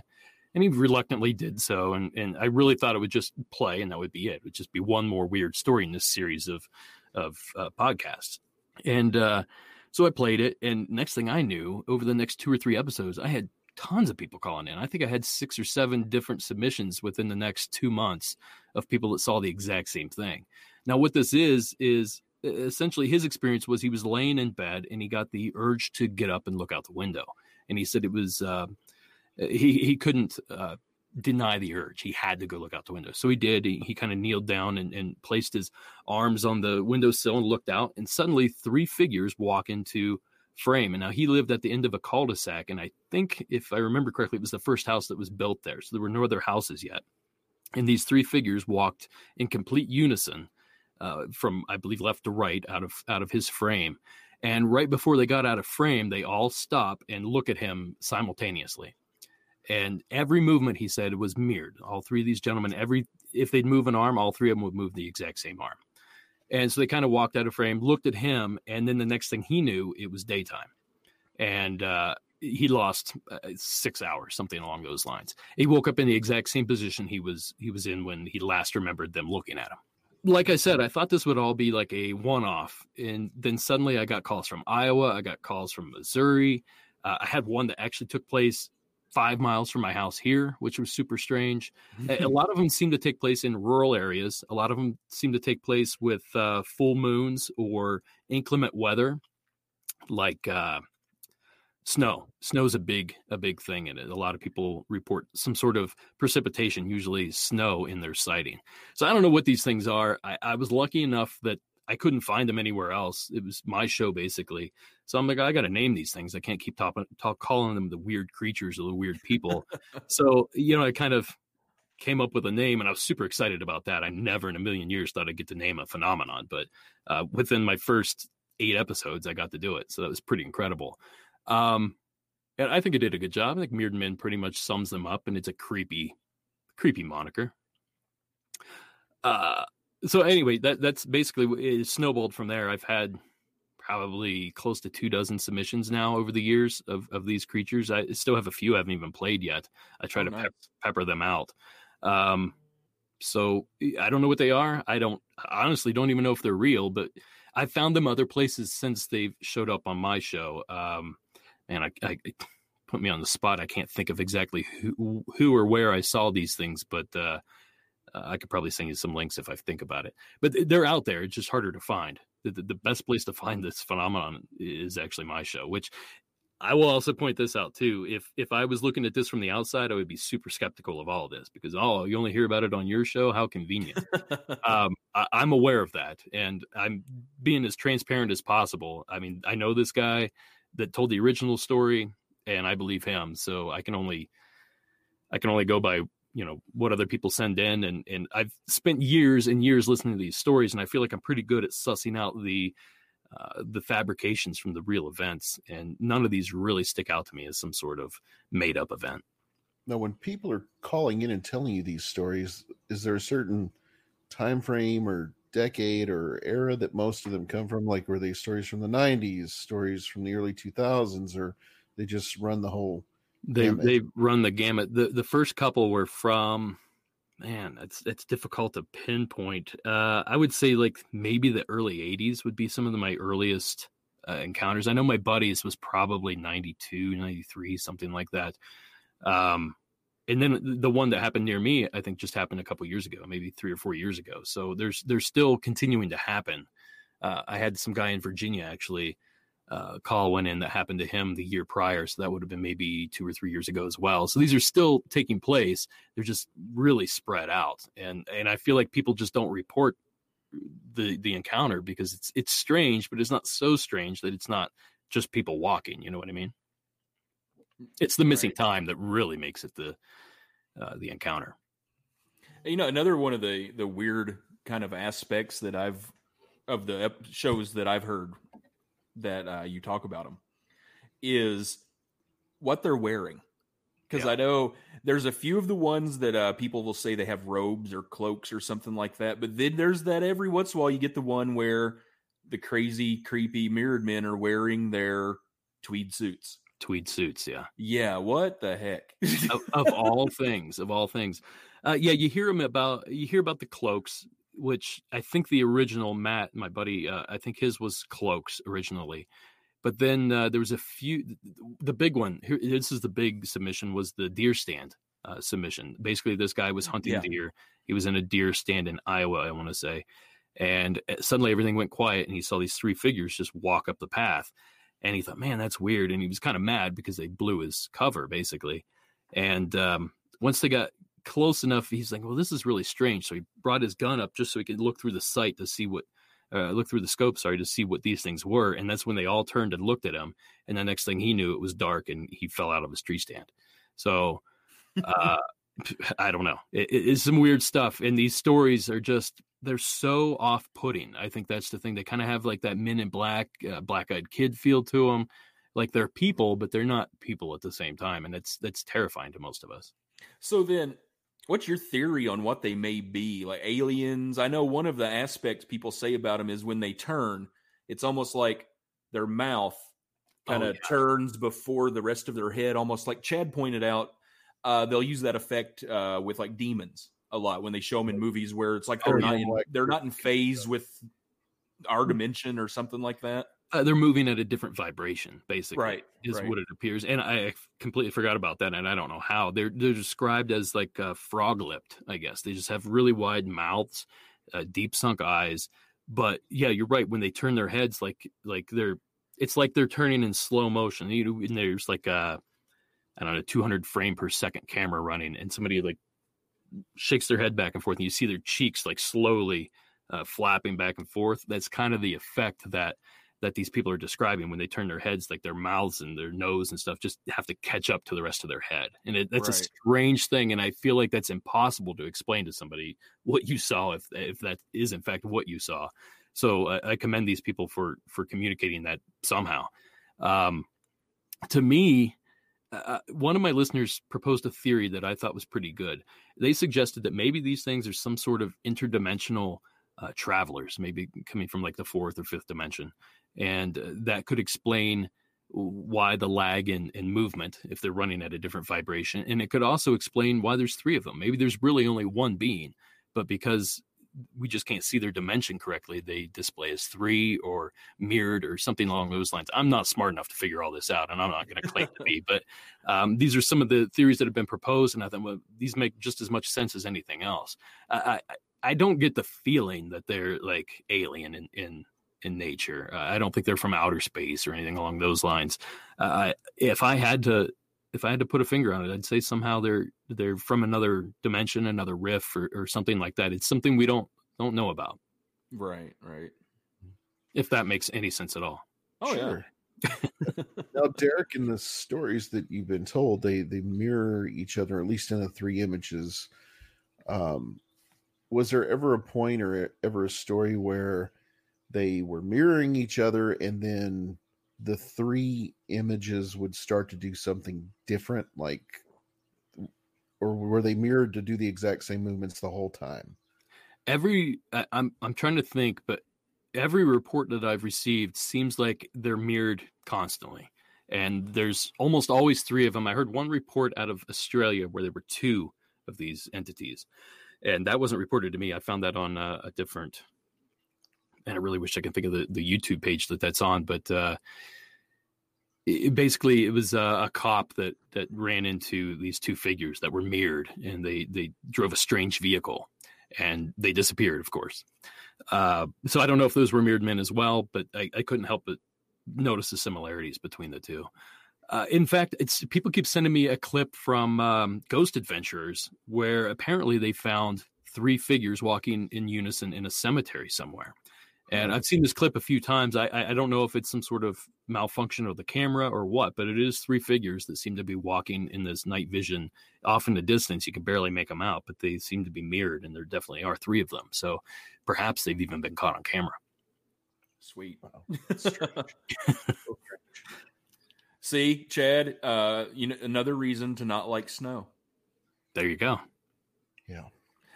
And he reluctantly did so. And, and I really thought it would just play and that would be it. It would just be one more weird story in this series of, of uh, podcasts. And uh, so I played it. And next thing I knew, over the next two or three episodes, I had tons of people calling in. I think I had six or seven different submissions within the next two months of people that saw the exact same thing. Now, what this is, is essentially his experience was he was laying in bed and he got the urge to get up and look out the window. And he said it was, uh, he, he couldn't uh, deny the urge. He had to go look out the window. So he did. He, he kind of kneeled down and, and placed his arms on the windowsill and looked out. And suddenly three figures walk into frame. And now he lived at the end of a cul-de-sac. And I think, if I remember correctly, it was the first house that was built there. So there were no other houses yet. And these three figures walked in complete unison uh, from I believe left to right out of out of his frame. And right before they got out of frame, they all stop and look at him simultaneously. And every movement he said was mirrored. All three of these gentlemen, every if they'd move an arm, all three of them would move the exact same arm. And so they kind of walked out of frame, looked at him, and then the next thing he knew, it was daytime. And uh, he lost uh, six hours, something along those lines. He woke up in the exact same position he was he was in when he last remembered them looking at him like I said, I thought this would all be like a one off. And then suddenly I got calls from Iowa, I got calls from Missouri. Uh, I had one that actually took place five miles from my house here, which was super strange. a, *laughs* lot of them seem to take place in rural areas. A lot of them seem to take place with uh, full moons or inclement weather, like uh, snow snow's a big a big thing in it a lot of people report some sort of precipitation usually snow in their sighting so i don't know what these things are i, I was lucky enough that i couldn't find them anywhere else. It was my show basically. So i'm like i gotta name these things. I can't keep talk, talk calling them the weird creatures or the weird people. *laughs* So you know i kind of came up with a name and i was super excited about that. I never in a million years thought i'd get to name a phenomenon but uh, within my first eight episodes i got to do it. So that was pretty incredible. Um, and I think it did a good job. I think Mirrored Men pretty much sums them up, and it's a creepy, creepy moniker. Uh, so anyway, that that's basically it snowballed from there. I've had probably close to two dozen submissions now over the years of, of these creatures. I still have a few I haven't even played yet. I try oh, to nice. pepper them out. Um, so I don't know what they are. I don't honestly don't even know if they're real, but I've found them other places since they've showed up on my show. Um, and I, I put me on the spot. I can't think of exactly who, who or where I saw these things, but uh, I could probably send you some links if I think about it. But they're out there. It's just harder to find. The, the, the best place to find this phenomenon is actually my show, which I will also point this out too. If if I was looking at this from the outside, I would be super skeptical of all of this because oh, you only hear about it on your show. How convenient. *laughs* um, I, I'm aware of that, and I'm being as transparent as possible. I mean, I know this guy that told the original story, and I believe him. So I can only I can only go by you know what other people send in, and and I've spent years and years listening to these stories, and I feel like I'm pretty good at sussing out the uh, the fabrications from the real events, and none of these really stick out to me as some sort of made up event. Now, when people are calling in and telling you these stories, is there a certain time frame or decade or era that most of them come from? Like, were they stories from the '90s, stories from the early 2000s, or they just run the whole? They gamut? they run the gamut. the The first couple were from, man, it's it's difficult to pinpoint. Uh, I would say like maybe the early '80s would be some of the, my earliest uh, encounters. I know my buddies was probably 92, 93, something like that. Um, and then the one that happened near me i think just happened a couple years ago maybe three or four years ago so there's there's still continuing to happen uh, i had some guy in virginia actually uh, call went in that happened to him the year prior so that would have been maybe two or three years ago as well so these are still taking place they're just really spread out and and i feel like people just don't report the the encounter because it's it's strange but it's not so strange that it's not just people walking you know what i mean it's the missing right. time that really makes it the uh, the encounter. You know, another one of the the weird kind of aspects that I've of the shows that I've heard that uh, you talk about them is what they're wearing. Because Yeah. I know there's a few of the ones that uh, people will say they have robes or cloaks or something like that, but then there's that every once in a while you get the one where the crazy, creepy mirrored men are wearing their tweed suits. Tweed suits, yeah. Yeah, what the heck? of, of all things, of all things, uh, yeah, you hear him about you hear about the cloaks, which I think the original Matt, my buddy, uh, I think his was cloaks originally, but then uh, there was a few. The big one, here, this is the big submission, was the deer stand uh, submission. Basically, this guy was hunting Yeah. deer. He was in a deer stand in Iowa, I want to say, and uh, suddenly everything went quiet, and he saw these three figures just walk up the path, and he thought, "Man, that's weird," and he was kind of mad because they blew his cover, basically. And um, once they got close enough, he's like, "Well, this is really strange." So he brought his gun up just so he could look through the sight to see what, uh, look through the scope, sorry, to see what these things were. And that's when they all turned and looked at him. And the next thing he knew, it was dark, and he fell out of his tree stand. So, uh, *laughs* I don't know. It, it- it's some weird stuff, and these stories are just they're so off-putting. I think that's the thing. They kind of have like that Men in Black, uh, black-eyed kid feel to them. Like they're people, but they're not people at the same time, and it's that's terrifying to most of us. So then, what's your theory on what they may be? Like aliens? I know one of the aspects people say about them is when they turn, it's almost like their mouth kind Oh, of yeah. turns before the rest of their head, almost like Chad pointed out. Uh, they'll use that effect uh, with like demons a lot when they show them in movies where it's like they're Oh, not in, like- they're not in phase with our dimension or something like that. Uh, they're moving at a different vibration, basically. Right, is right. what it appears. And I completely forgot about that, and I don't know how. They're they're described as like uh, frog lipped. I guess they just have really wide mouths, uh, deep sunk eyes. But yeah, you're right. When they turn their heads, like like they're, it's like they're turning in slow motion. You know, and there's like a, I don't know, 200 frame per second camera running, and somebody like shakes their head back and forth, and you see their cheeks like slowly uh, flapping back and forth. That's kind of the effect that that these people are describing when they turn their heads, like their mouths and their nose and stuff, just have to catch up to the rest of their head. And it, that's a strange thing, and I feel like that's impossible to explain to somebody what you saw if if that is in fact what you saw. So I, I commend these people for for communicating that somehow. Um, to me, uh, one of my listeners proposed a theory that I thought was pretty good. They suggested that maybe these things are some sort of interdimensional uh, travelers, maybe coming from like the fourth or fifth dimension, and uh, that could explain why the lag in, in movement if they're running at a different vibration, and it could also explain why there's three of them. Maybe there's really only one being, but because we just can't see their dimension correctly, they display as three or mirrored or something along those lines. I'm not smart enough to figure all this out, and I'm not going to claim to be, but um, these are some of the theories that have been proposed, and I thought, well, these make just as much sense as anything else. I, I, I don't get the feeling that they're like alien in in, in nature. Uh, I don't think they're from outer space or anything along those lines. Uh, I, if I had to, if I had to put a finger on it, I'd say somehow they're they're from another dimension, another riff, or, or something like that. It's something we don't don't know about. Right, right. If that makes any sense at all. Oh Sure. *laughs* now, Derek, in the stories that you've been told, they they mirror each other, at least in the three images. Um, was there ever a point or ever a story where they were mirroring each other, and then the three images would start to do something different, like, or were they mirrored to do the exact same movements the whole time? every I, i'm i'm trying to think but every report that i've received seems like they're mirrored constantly. And there's almost always three of them i heard one report out of australia where there were two of these entities and that wasn't reported to me i found that on uh, a different and i really wish i could think of the, the youtube page that that's on but uh it, basically it was uh, a cop that that ran into these two figures that were mirrored and they they drove a strange vehicle and they disappeared, of course. Uh, so I don't know if those were mirrored men as well, but I, I couldn't help but notice the similarities between the two. Uh, in fact, it's people keep sending me a clip from um, Ghost Adventurers where apparently they found three figures walking in unison in a cemetery somewhere, And I've seen this clip a few times. I, I I don't know if it's some sort of malfunction of the camera or what, but it is three figures that seem to be walking in this night vision. Off in the distance, you can barely make them out, but they seem to be mirrored, and there definitely are three of them. So perhaps they've even been caught on camera. Sweet. Wow, *laughs* that's strange. *laughs* So strange. See, Chad, uh, you know, another reason to not like snow. There you go. Yeah.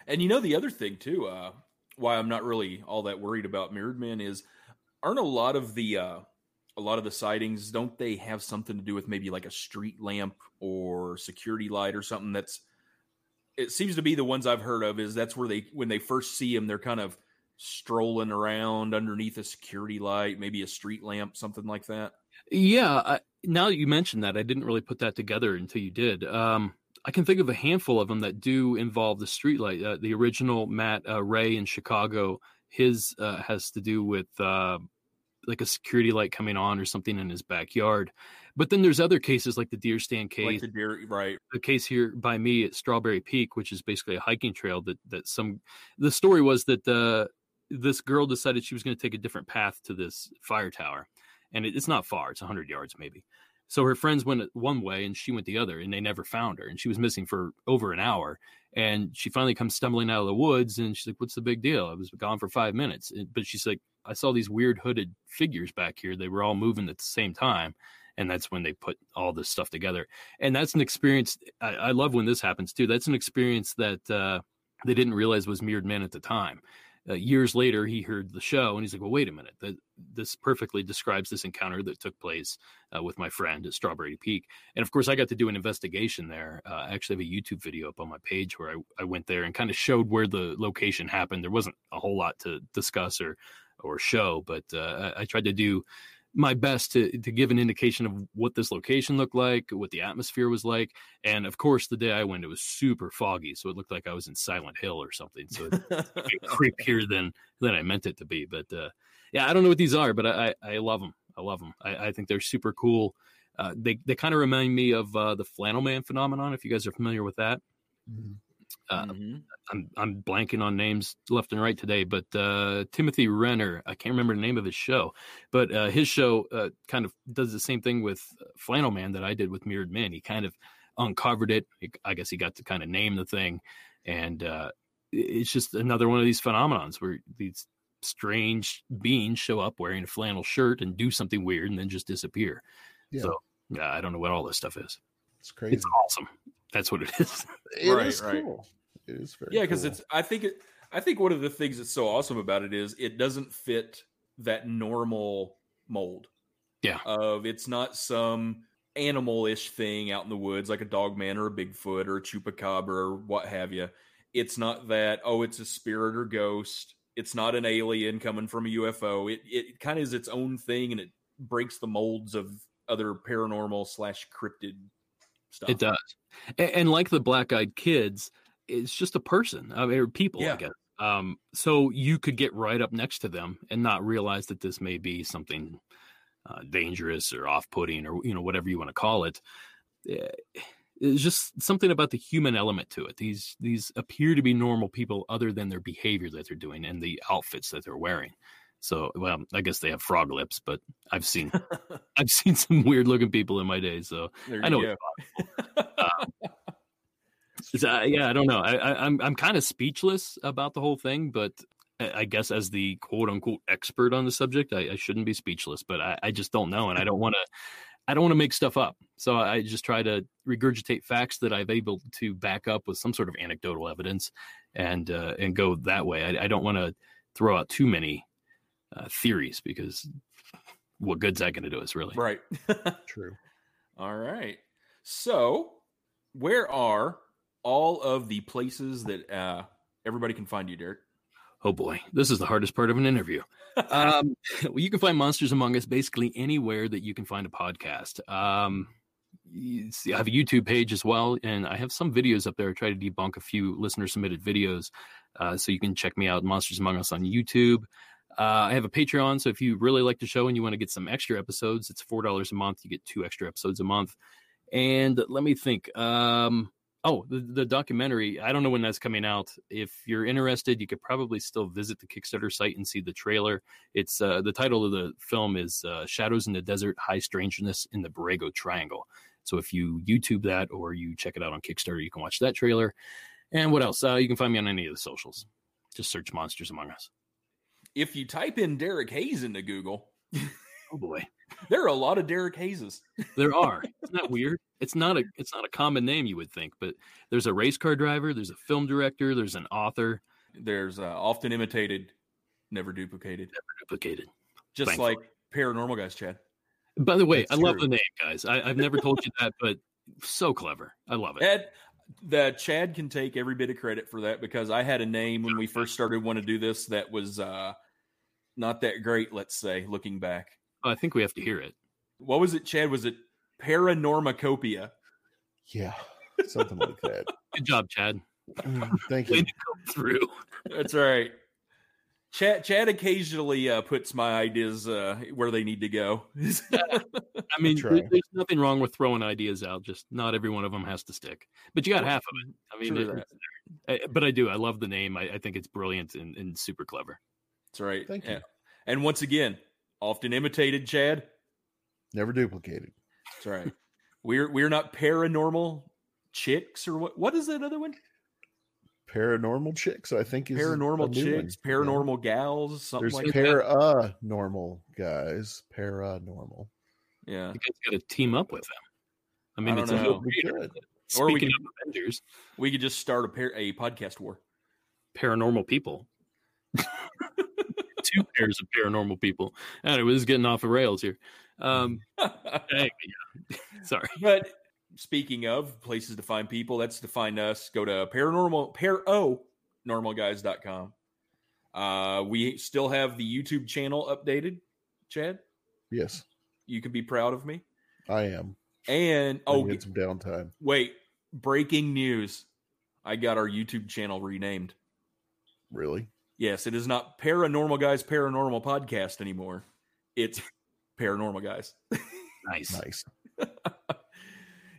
And you know the other thing too, uh, why I'm not really all that worried about mirrored men is aren't a lot of the uh, a lot of the sightings don't they have something to do with maybe like a street lamp or security light or something that's it seems to be the ones I've heard of is that's where they when they first see him they're kind of strolling around underneath a security light, maybe a street lamp, something like that. Yeah. I, now that you mentioned that, I didn't really put that together until you did. Um, I can think of a handful of them that do involve the streetlight. Uh, the original Matt uh, Ray in Chicago, his uh, has to do with uh, like a security light coming on or something in his backyard. But then there's other cases like the deer stand case, Like the deer, right? the case here by me at Strawberry Peak, which is basically a hiking trail that that some the story was that uh, this girl decided she was going to take a different path to this fire tower, and it, it's not far; it's hundred yards maybe. So her friends went one way and she went the other, and they never found her, and she was missing for over an hour. And she finally comes stumbling out of the woods, and she's like, "What's the big deal? I was gone for five minutes." But she's like, "I saw these weird hooded figures back here. They were all moving at the same time." And that's when they put all this stuff together and that's an experience I, I love when this happens too that's an experience that uh, they didn't realize was mirrored men at the time uh, years later he heard the show and he's like well wait a minute. That this perfectly describes this encounter that took place uh, with my friend at strawberry peak. And of course i got to do an investigation there. Uh, i actually have a youtube video up on my page where i, I went there and kind of showed where the location happened. There wasn't a whole lot to discuss or or show but uh, I tried to do my best to to give an indication of what this location looked like, what the atmosphere was like, and of course, the day I went, it was super foggy, so it looked like I was in Silent Hill or something. So it *laughs* creepier than than I meant it to be. But uh, yeah, I don't know what these are, but I I, I love them. I love them. I, I think they're super cool. Uh, they they kind of remind me of uh, the flannel man phenomenon. If you guys are familiar with that, Mhm. Uh, Mhm. I'm I'm blanking on names left and right today, but uh, Timothy Renner, I can't remember the name of his show, but uh, his show uh, kind of does the same thing with Flannel Man that I did with Mirrored Men. He kind of uncovered it. I guess he got to kind of name the thing, and uh, it's just another one of these phenomenons where these strange beings show up wearing a flannel shirt and do something weird and then just disappear. Yeah. So yeah, I don't know what all this stuff is. It's crazy. It's awesome. That's what it is. *laughs* It Right, is right. cool. It is very Yeah, because cool. it's. I think it. I think one of the things that's so awesome about it is it doesn't fit that normal mold. Yeah. Of it's not some animal-ish thing out in the woods like a dog man or a Bigfoot or a chupacabra or what have you. It's not that. Oh, it's a spirit or ghost. It's not an alien coming from a UFO. It it kind of is its own thing and it breaks the molds of other paranormal slash cryptid stuff. It does. And, and like the black eyed kids, it's just a person. I mean, people, Yeah. I guess. Um, so you could get right up next to them and not realize that this may be something uh, dangerous or off putting or, you know, whatever you want to call it. Eh, It's just something about the human element to it. These these appear to be normal people other than their behavior that they're doing and the outfits that they're wearing. So, well, I guess they have frog lips, but I've seen *laughs* I've seen some weird looking people in my day. So I know you *laughs* it's So, uh, yeah, I don't know. I, I, I'm I'm kind of speechless about the whole thing, but I I guess as the quote unquote expert on the subject, I, I shouldn't be speechless. But I, I just don't know, and I don't want to. I don't want to make stuff up, so I just try to regurgitate facts that I've able to back up with some sort of anecdotal evidence, and uh, and go that way. I, I don't want to throw out too many uh, theories because what good's that going to do us really? Right. *laughs* true. All right. So, where are all of the places that uh, everybody can find you, Derek? Oh boy, this is the hardest part of an interview. *laughs* um, well, you can find Monsters Among Us basically anywhere that you can find a podcast. Um, see, I have a YouTube page as well, and I have some videos up there. I try to debunk a few listener submitted videos, uh, so you can check me out, Monsters Among Us, on YouTube. Uh, I have a Patreon, so if you really like the show and you want to get some extra episodes, it's four dollars a month. You get two extra episodes a month. And let me think. Um, Oh, the, the documentary. I don't know when that's coming out. If you're interested, you could probably still visit the Kickstarter site and see the trailer. It's uh, the title of the film is uh, "Shadows in the Desert: High Strangeness in the Borrego Triangle." So if you YouTube that or you check it out on Kickstarter, you can watch that trailer. And what else? Uh, you can find me on any of the socials. Just search "Monsters Among Us." If you type in Derek Hayes into Google, Oh boy, there are a lot of Derek Hayeses. there are. *laughs* Isn't that weird? It's not a it's not a common name you would think, but there's a race car driver, there's a film director, there's an author, There's uh, often imitated, never duplicated, Never duplicated. just Thankfully. like paranormal guys, Chad. By the way, That's I love the name, guys. I, I've never told you that, but so clever. I love it. Ed, the Chad can take every bit of credit for that because I had a name when we first started want to do this that was uh, not that great. Let's say, looking back, I think we have to hear it. what was it, Chad? Was it Paranormacopia? Yeah, something like that. Good job, Chad. Mm, Thank Way you. to come through. That's right. Chad, Chad occasionally uh, puts my ideas uh, where they need to go. *laughs* I mean, there- there's nothing wrong with throwing ideas out. Just not every one of them has to stick. But you got half of it. I mean, True it- I- but I do. I love the name. I, I think it's brilliant and, and super clever. That's right. Thank you. Yeah. And once again, often imitated, Chad. Never duplicated. That's right. we're we're not paranormal chicks or what? What is that other one? Paranormal chicks, I think, is a- a Paranormal new one. chicks, paranormal gals, something There's like that. paranormal guys. Paranormal. Yeah. You guys got to team up with them. I mean, I it's don't a know. no Or we Speaking could- Avengers, We could just start a pair a podcast war. paranormal people. *laughs* Two pairs of paranormal people. Anyway, this is getting off the rails here. Um, *laughs* hey, yeah. Sorry. But speaking of places to find people, that's to find us. Go to paranormal paro normalguys.com. Uh we still have the YouTube channel updated, Chad. Yes, You can be proud of me. I am. And Oh, oh get some downtime. wait, breaking news. I got our YouTube channel renamed. Really? Yes, it is not Paranormal Guys Paranormal Podcast anymore. It's Paranormal Guys. *laughs* Nice. Nice. *laughs*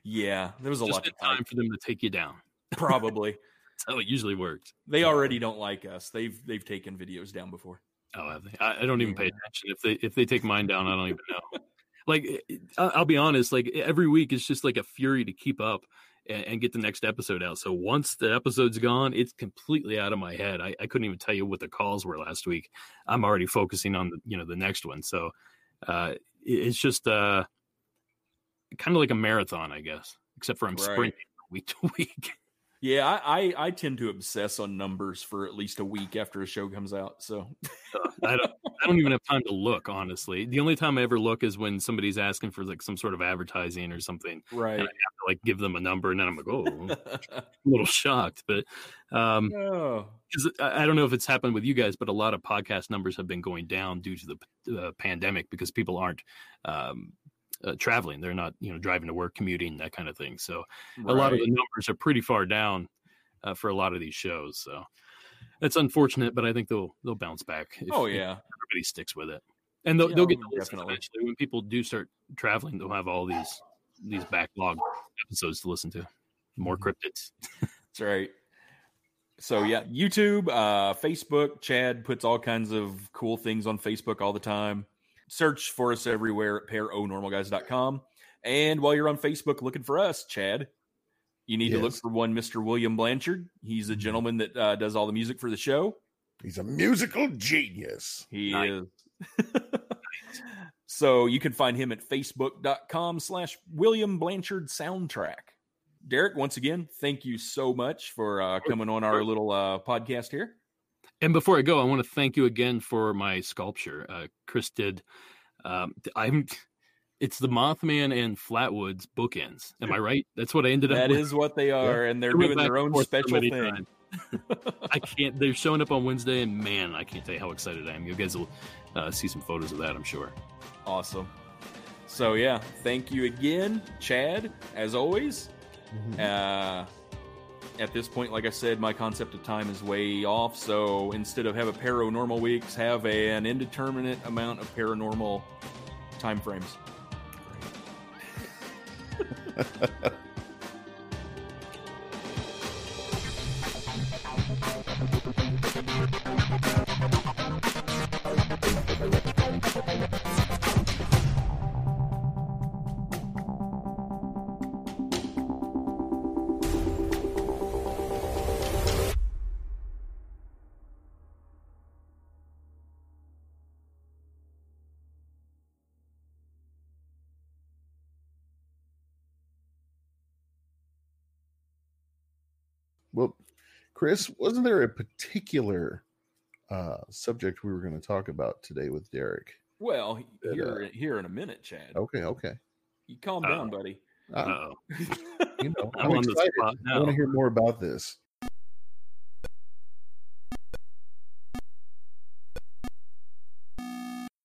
Yeah, there was a Just lot of time for them to take you down. Probably. *laughs* That's how it usually works. They already don't like us. They've they've taken videos down before. Oh, have they? I, I don't even pay attention. If they if they take mine down, I don't even know. *laughs* Like I- I'll be honest, like every week it's just like a fury to keep up and, and get the next episode out. So once the episode's gone, it's completely out of my head. I, I couldn't even tell you what the calls were last week. I'm already focusing on the you know the next one. So uh, it- it's just uh, kind of like a marathon, I guess, except for I'm Right. sprinting week to *laughs* week. Yeah, I, I I tend to obsess on numbers for at least a week after a show comes out. So I don't I don't even have time to look, honestly. The only time I ever look is when somebody's asking for like some sort of advertising or something. right. And I have to like give them a number and then I'm like, oh, *laughs* a little shocked. But um oh, I I don't know if it's happened with you guys, but a lot of podcast numbers have been going down due to the uh, pandemic because people aren't um uh, traveling. They're not, you know, driving to work, commuting, that kind of thing. So a lot of the numbers are pretty far down uh, for a lot of these shows. So that's unfortunate, but I think they'll they'll bounce back. If, oh if yeah, everybody sticks with it, and they'll Yeah, they'll get to listen eventually. When people do start traveling, they'll have all these these backlog episodes to listen to. More Mm-hmm. cryptids. that's right. So *laughs* yeah, YouTube, uh, Facebook. Chad puts all kinds of cool things on Facebook all the time. Search for us everywhere at paranormalguys.com. And while you're on Facebook looking for us, Chad, you need to look for one Mr. William Blanchard. He's a gentleman that uh, does all the music for the show. He's a musical genius. He Nice. is. *laughs* so you can find him at facebook.com slash William Blanchard Soundtrack. Derek, once again, thank you so much for uh, coming on our little uh, podcast here. And before I go, I want to thank you again for my sculpture. Uh, Chris did. Um, I'm. It's the Mothman and Flatwoods bookends. Am I right? That's what I ended up. That with. is what they are, and they're doing their own special thing. I *laughs* can't. They're showing up on Wednesday, and man, I can't tell you how excited I am. You guys will uh, see some photos of that, I'm sure. Awesome. So yeah, thank you again, Chad, as always. Uh, at this point, like I said, my concept of time is way off. So instead of have a paranormal weeks, have a, an indeterminate amount of paranormal time frames. *laughs* Chris, wasn't there a particular uh, subject we were going to talk about today with Derek? Well, That, here here in a minute, Chad. Okay, okay. You calm Uh, down, buddy. Uh, Uh-oh. you know, *laughs* I'm I'm on the excited. spot I want to hear more about this.